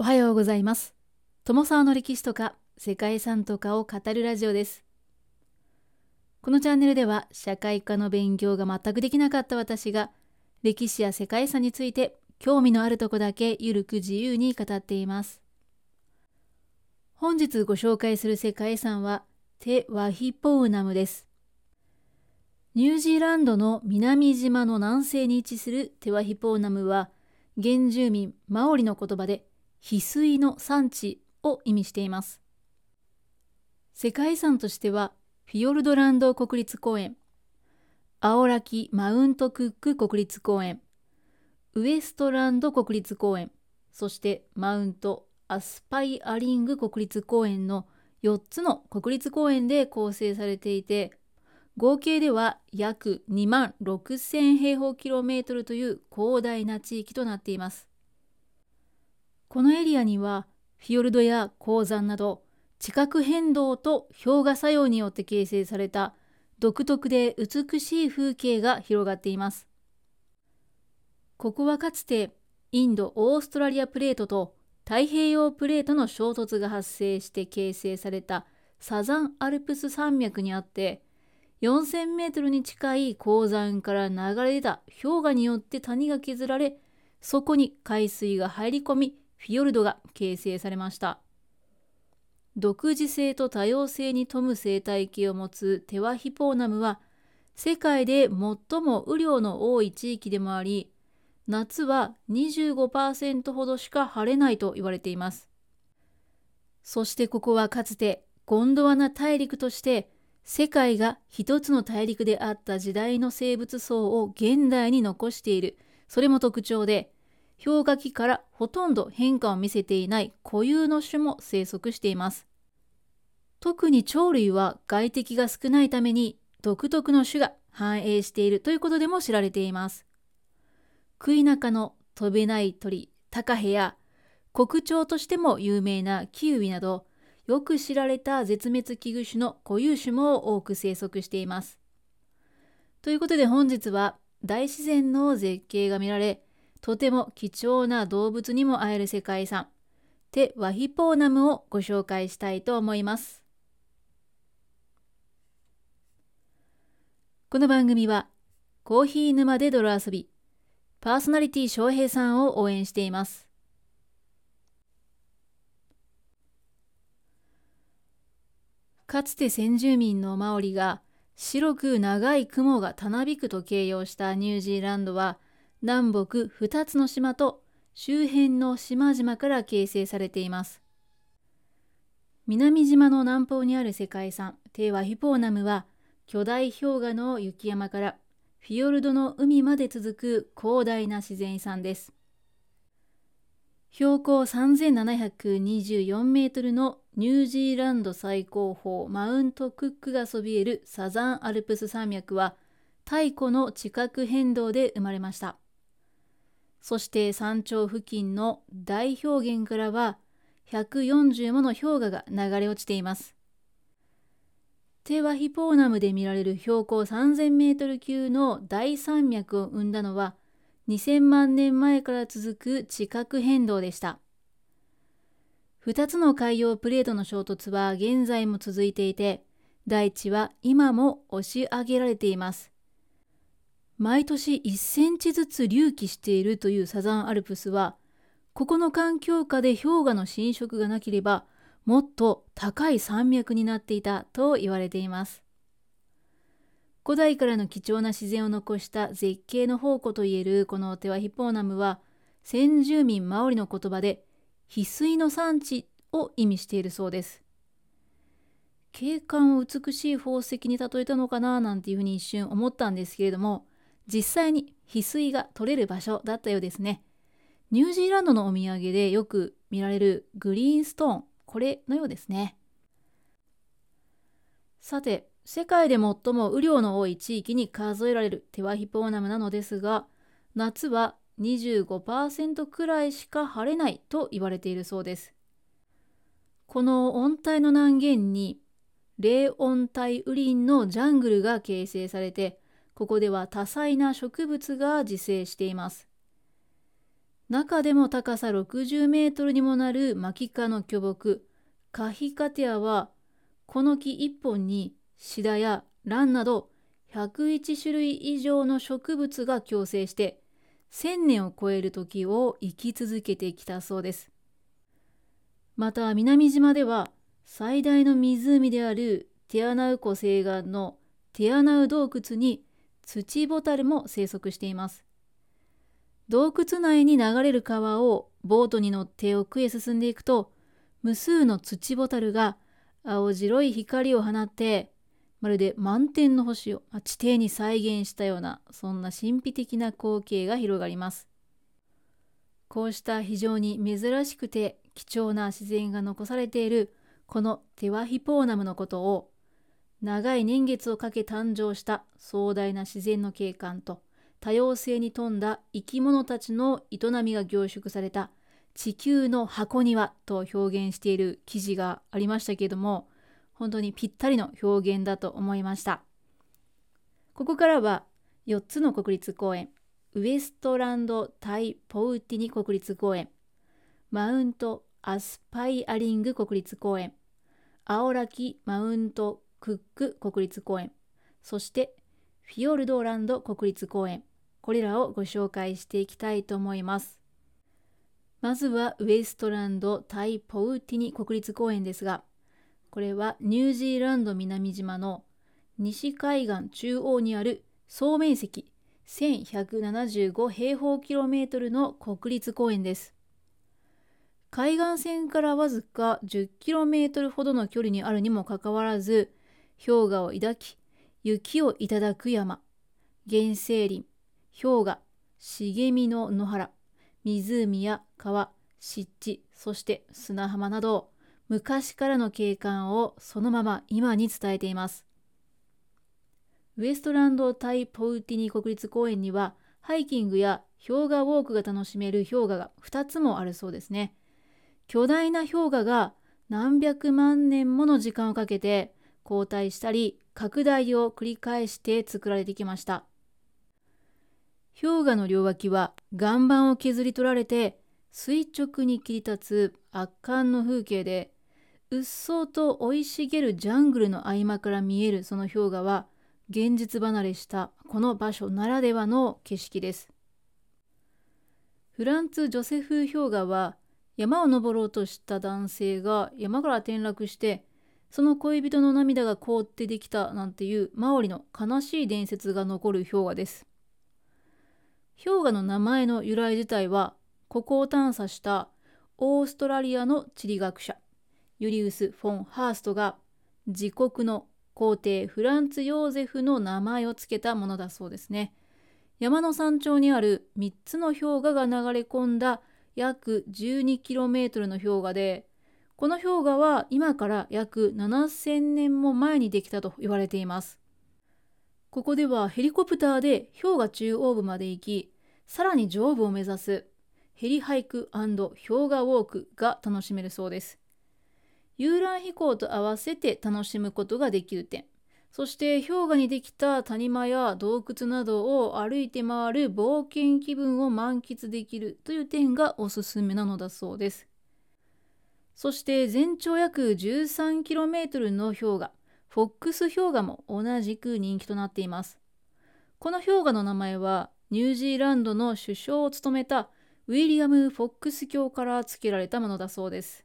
おはようございます。友沢の歴史とか世界遺産とかを語るラジオです。このチャンネルでは社会科の勉強が全くできなかった私が歴史や世界遺産について興味のあるとこだけゆるく自由に語っています。本日ご紹介する世界遺産はテ・ワヒポウナムです。ニュージーランドの南島の南西に位置するテワヒポーナムは原住民マオリの言葉で翡翠の産地を意味しています。世界遺産としてはフィヨルドランド国立公園、アオラキマウントクック国立公園、ウエストランド国立公園、そしてマウントアスパイアリング国立公園の4つの国立公園で構成されていて合計では約2万6000平方キロメートルという広大な地域となっています。このエリアにはフィヨルドや鉱山など地殻変動と氷河作用によって形成された独特で美しい風景が広がっています。ここはかつてインド・オーストラリアプレートと太平洋プレートの衝突が発生して形成されたサザンアルプス山脈にあって4000メートルに近い鉱山から流れ出た氷河によって谷が削られ、そこに海水が入り込み、フィヨルドが形成されました。独自性と多様性に富む生態系を持つテワヒポーナムは、世界で最も雨量の多い地域でもあり、夏は25%ほどしか晴れないと言われています。そしてここはかつてゴンドワナ大陸として世界が一つの大陸であった時代の生物層を現代に残している。それも特徴で、氷河期からほとんど変化を見せていない固有の種も生息しています。特に鳥類は外敵が少ないために独特の種が繁栄しているということでも知られています。食い中の飛べない鳥、タカヘや国鳥としても有名なキウイなどよく知られた絶滅危惧種の固有種も多く生息しています。ということで本日は大自然の絶景が見られ、とても貴重な動物にも会える世界遺産、テ・ワヒポーナムをご紹介したいと思います。この番組は、コーヒー沼で泥遊び、パーソナリティ翔平さんを応援しています。かつて先住民のマオリが白く長い雲がたなびくと形容したニュージーランドは南北2つの島と周辺の島々から形成されています。南島の南方にある世界遺産テーワヒポーナムは巨大氷河の雪山からフィヨルドの海まで続く広大な自然遺産です。標高3724メートルのニュージーランド最高峰マウントクックがそびえるサザンアルプス山脈は太古の地殻変動で生まれました。そして山頂付近の大氷原からは140もの氷河が流れ落ちています。テワヒポーナムで見られる標高3000メートル級の大山脈を生んだのは2000万年前から続く地殻変動でした。2つの海洋プレートの衝突は現在も続いていて、大地は今も押し上げられています。毎年1センチずつ隆起しているというサザンアルプスは、ここの環境下で氷河の侵食がなければ、もっと高い山脈になっていたと言われています。古代からの貴重な自然を残した絶景の宝庫といえるこのテワヒポーナムは先住民マオリの言葉で翡翠の産地を意味しているそうです。景観を美しい宝石に例えたのかななんていうふうに一瞬思ったんですけれども実際に翡翠が取れる場所だったようですね。ニュージーランドのお土産でよく見られるグリーンストーンこれのようですね。さて世界で最も雨量の多い地域に数えられるテワヒポーナムなのですが、夏は25%くらいしか晴れないと言われているそうです。この温帯の南限に冷温帯雨林のジャングルが形成されて、ここでは多彩な植物が自生しています。中でも高さ60メートルにもなるマキ科の巨木、カヒカテアは、この木一本にシダやランなど101種類以上の植物が共生して、1000年を超える時を生き続けてきたそうです。また南島では最大の湖であるティアナウ湖西岸のティアナウ洞窟にツチボタルも生息しています。洞窟内に流れる川をボートに乗って奥へ進んでいくと無数のツチボタルが青白い光を放ってまるで満天の星を地底に再現したようなそんな神秘的な光景が広がります。こうした非常に珍しくて貴重な自然が残されているこのテワヒポーナムのことを長い年月をかけ誕生した壮大な自然の景観と多様性に富んだ生き物たちの営みが凝縮された地球の箱庭と表現している記事がありましたけれども本当にぴったりの表現だと思いました。ここからは4つの国立公園ウエストランド・タイ・ポウティニ国立公園マウント・アスパイアリング国立公園青ラキ・マウント・クック国立公園。そしてフィヨルドランド国立公園。これらをご紹介していきたいと思います。まずはウエストランドタイポウティニ国立公園ですがこれはニュージーランド南島の西海岸中央にある総面積1175平方キロメートルの国立公園です。海岸線からわずか 10km ほどの距離にあるにもかかわらず氷河を抱き雪をいただく山。原生林。氷河。茂みの野原。湖や川。湿地。そして砂浜など。昔からの景観をそのまま今に伝えています。ウエストランド・タイ・ポウティニ国立公園にはハイキングや氷河ウォークが楽しめる氷河が2つもあるそうですね。巨大な氷河が何百万年もの時間をかけて後退したり拡大を繰り返して作られてきました。氷河の両脇は岩盤を削り取られて垂直に切り立つ圧巻の風景でうっそうと生い茂るジャングルの合間から見えるその氷河は現実離れしたこの場所ならではの景色です。フランツ・ジョセフ氷河は山を登ろうとした男性が山から転落してその恋人の涙が凍ってできたなんていうマオリの悲しい伝説が残る氷河です。氷河の名前の由来自体はここを探査したオーストラリアの地理学者ユリウス・フォン・ハーストが自国の皇帝フランツ・ヨーゼフの名前を付けたものだそうですね。山の山頂にある3つの氷河が流れ込んだ約 12km の氷河でこの氷河は今から約7000年も前にできたと言われています。ここではヘリコプターで氷河中央部まで行きさらに上部を目指すヘリハイク氷河ウォークが楽しめるそうです。遊覧飛行と合わせて楽しむことができる点。そして氷河にできた谷間や洞窟などを歩いて回る冒険気分を満喫できるという点がおすすめなのだそうです。そして全長約 13km の氷河、フォックス氷河も同じく人気となっています。この氷河の名前はニュージーランドの首相を務めたウィリアム・フォックス教から付けられたものだそうです。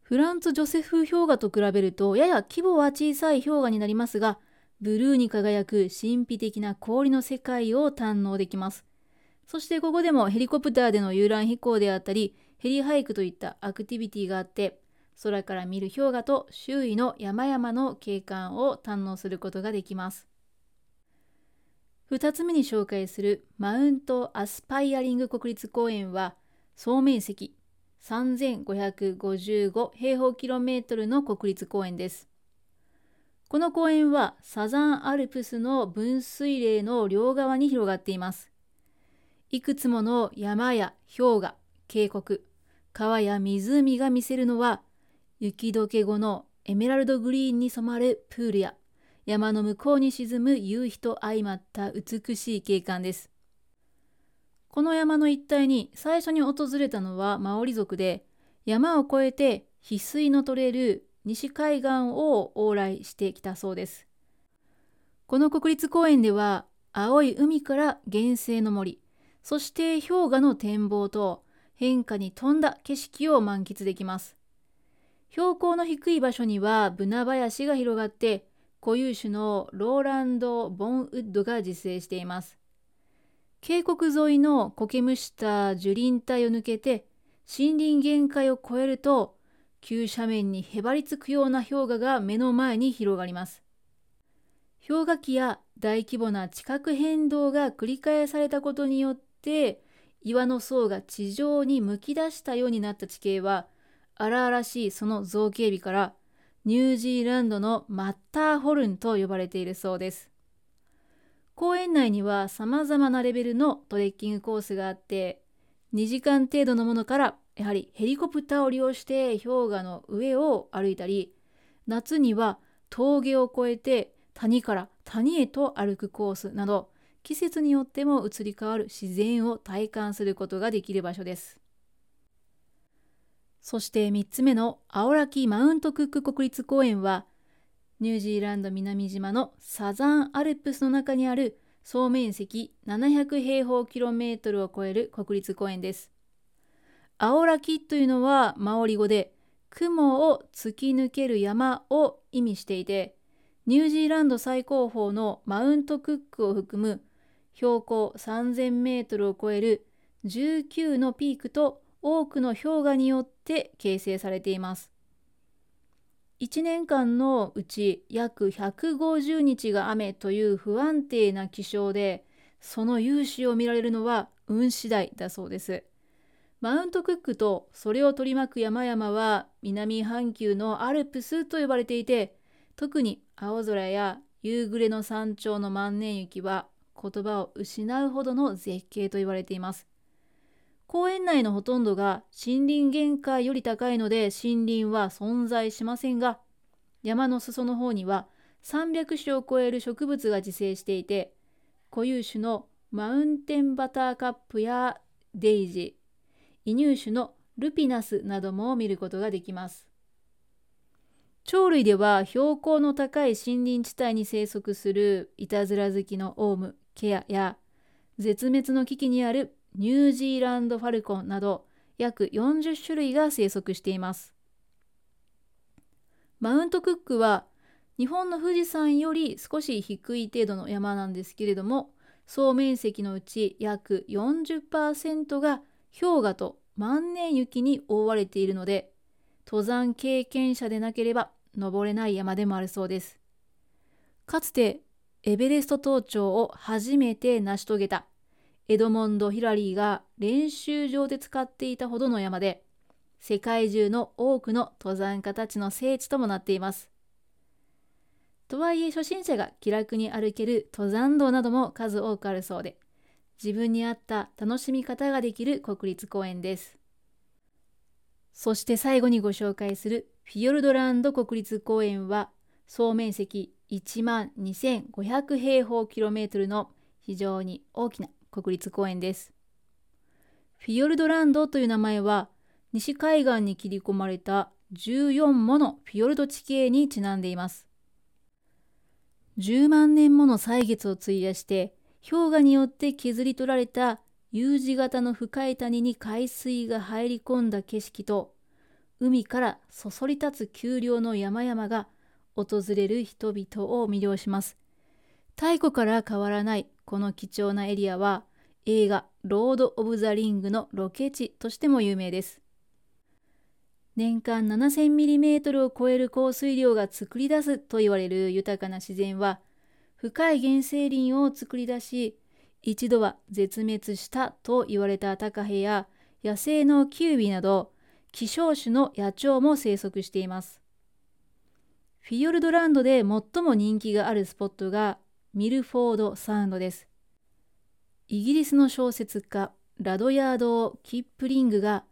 フランツ・ジョセフ氷河と比べるとやや規模は小さい氷河になりますが、ブルーに輝く神秘的な氷の世界を堪能できます。そしてここでもヘリコプターでの遊覧飛行であったり、ヘリハイクといったアクティビティがあって、空から見る氷河と周囲の山々の景観を堪能することができます。2つ目に紹介するマウント・アスパイアリング国立公園は総面積3555平方キロメートルの国立公園です。この公園はサザンアルプスの分水嶺の両側に広がっています。いくつもの山や氷河、渓谷、川や湖が見せるのは雪解け後のエメラルドグリーンに染まるプールや山の向こうに沈む夕日と相まった美しい景観です。この山の一帯に最初に訪れたのはマオリ族で山を越えて翡翠の取れる西海岸を往来してきたそうです。この国立公園では青い海から原生の森、そして氷河の展望と変化に富んだ景色を満喫できます。標高の低い場所にはブナ林が広がって固有種のローランド・ボンウッドが自生しています。渓谷沿いの苔むした樹林帯を抜けて森林限界を越えると急斜面にへばりつくような氷河が目の前に広がります。氷河期や大規模な地殻変動が繰り返されたことによって岩の層が地上にむき出したようになった地形は荒々しいその造形美からニュージーランドのマッターホルンと呼ばれているそうです。公園内には様々なレベルのトレッキングコースがあって2時間程度のものからやはりヘリコプターを利用して氷河の上を歩いたり夏には峠を越えて谷から谷へと歩くコースなど季節によっても移り変わる自然を体感することができる場所です。そして3つ目の青ラキマウントクック国立公園はニュージーランド南島のサザンアルプスの中にある総面積700平方キロメートルを超える国立公園です。青ラキというのはマオリ語で雲を突き抜ける山を意味していてニュージーランド最高峰のマウントクックを含む標高3000メートルを超える19のピークと多くの氷河によって形成されています。1年間のうち約150日が雨という不安定な気象でその勇姿を見られるのは運次第だそうです。マウントクックとそれを取り巻く山々は南半球のアルプスと呼ばれていて特に青空や夕暮れの山頂の万年雪は言葉を失うほどの絶景と言われています。公園内のほとんどが森林限界より高いので森林は存在しませんが山の裾の方には300種を超える植物が自生していて固有種のマウンテンバターカップやデイジー移入種のルピナスなども見ることができます。鳥類では標高の高い森林地帯に生息するいたずら好きのオウム、ケアや絶滅の危機にあるニュージーランドファルコンなど約40種類が生息しています。マウントクックは日本の富士山より少し低い程度の山なんですけれども総面積のうち約40%が氷河と万年雪に覆われているので登山経験者でなければ登れない山でもあるそうです。かつてエベレスト登頂を初めて成し遂げたエドモンド・ヒラリーが練習場で使っていたほどの山で世界中の多くの登山家たちの聖地ともなっています。とはいえ初心者が気楽に歩ける登山道なども数多くあるそうで自分に合った楽しみ方ができる国立公園です。そして最後にご紹介するフィヨルドランド国立公園は総面積1万2500平方キロメートルの非常に大きな国立公園です。フィヨルドランドという名前は西海岸に切り込まれた14ものフィヨルド地形にちなんでいます。10万年もの歳月を費やして氷河によって削り取られた U 字型の深い谷に海水が入り込んだ景色と海からそそり立つ丘陵の山々が訪れる人々を魅了します。太古から変わらないこの貴重なエリアは映画「ロード・オブ・ザ・リング」のロケ地としても有名です。年間 7000mm を超える降水量が作り出すと言われる豊かな自然は深い原生林を作り出し一度は絶滅したと言われたタカヘや野生のキュービなど希少種の野鳥も生息しています。フィヨルドランドで最も人気があるスポットがミルフォードサウンドです。イギリスの小説家ラドヤード・キップリングが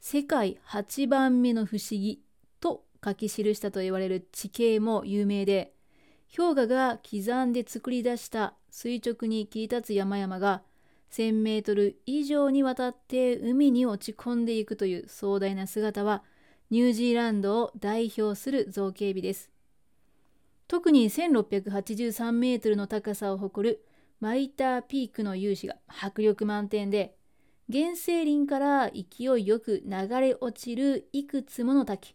世界8番目の不思議と書き記したと言われる地形も有名で氷河が刻んで作り出した垂直に切り立つ山々が1000メートル以上にわたって海に落ち込んでいくという壮大な姿はニュージーランドを代表する造形美です。特に1683メートルの高さを誇るマイターピークの勇姿が迫力満点で原生林から勢いよく流れ落ちるいくつもの滝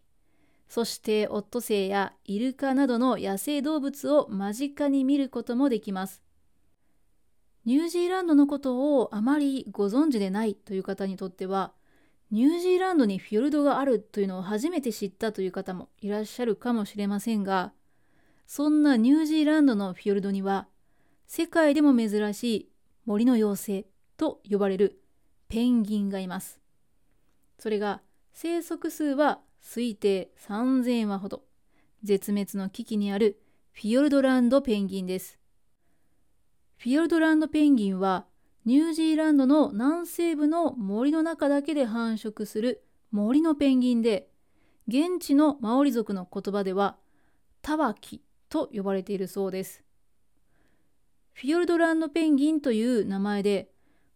そしてオットセイやイルカなどの野生動物を間近に見ることもできます。ニュージーランドのことをあまりご存知でないという方にとってはニュージーランドにフィヨルドがあるというのを初めて知ったという方もいらっしゃるかもしれませんがそんなニュージーランドのフィヨルドには世界でも珍しい森の妖精と呼ばれるペンギンがいます。それが生息数は推定3000羽ほど。絶滅の危機にあるフィヨルドランドペンギンです。フィヨルドランドペンギンはニュージーランドの南西部の森の中だけで繁殖する森のペンギンで現地のマオリ族の言葉ではタワキと呼ばれているそうです。フィヨルドランドペンギンという名前で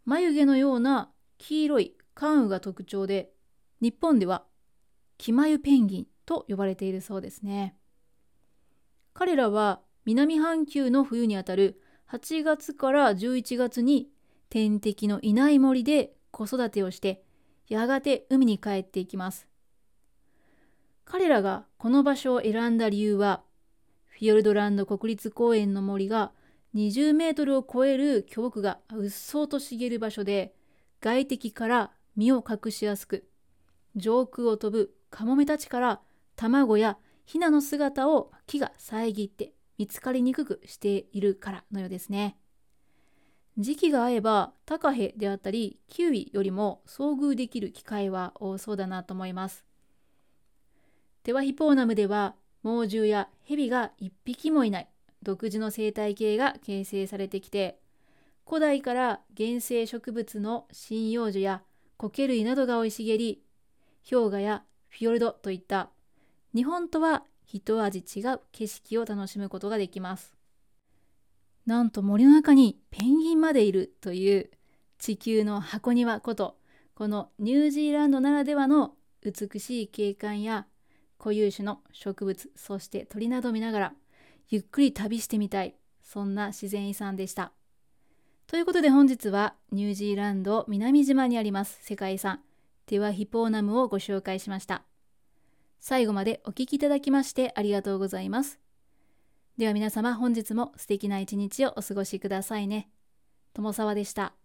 眉毛のような黄色い関羽が特徴で日本ではキマユペンギンと呼ばれているそうですね彼らは南半球の冬にあたる8月から11月に天敵のいない森で子育てをしてやがて海に帰っていきます彼らがこの場所を選んだ理由はフィヨルドランド国立公園の森が20メートルを超える巨木がうっそうと茂る場所で外敵から身を隠しやすく上空を飛ぶカモメたちから卵やヒナの姿を木が遮って見つかりにくくしているからのようですね。時期が合えばタカヘであったりキウイよりも遭遇できる機会は多そうだなと思います。テワヒポーナムでは猛獣やヘビが一匹もいない。独自の生態系が形成されてきて古代から原生植物の針葉樹や苔類などが生い茂り氷河やフィヨルドといった日本とは一味違う景色を楽しむことができます。なんと森の中にペンギンまでいるという地球の箱庭ことこのニュージーランドならではの美しい景観や固有種の植物そして鳥などを見ながらゆっくり旅してみたいそんな自然遺産でした。ということで本日はニュージーランド南島にあります世界遺産テワヒポーナムをご紹介しました。最後までお聴きいただきましてありがとうございます。では皆様本日も素敵な一日をお過ごしくださいね。友沢でした。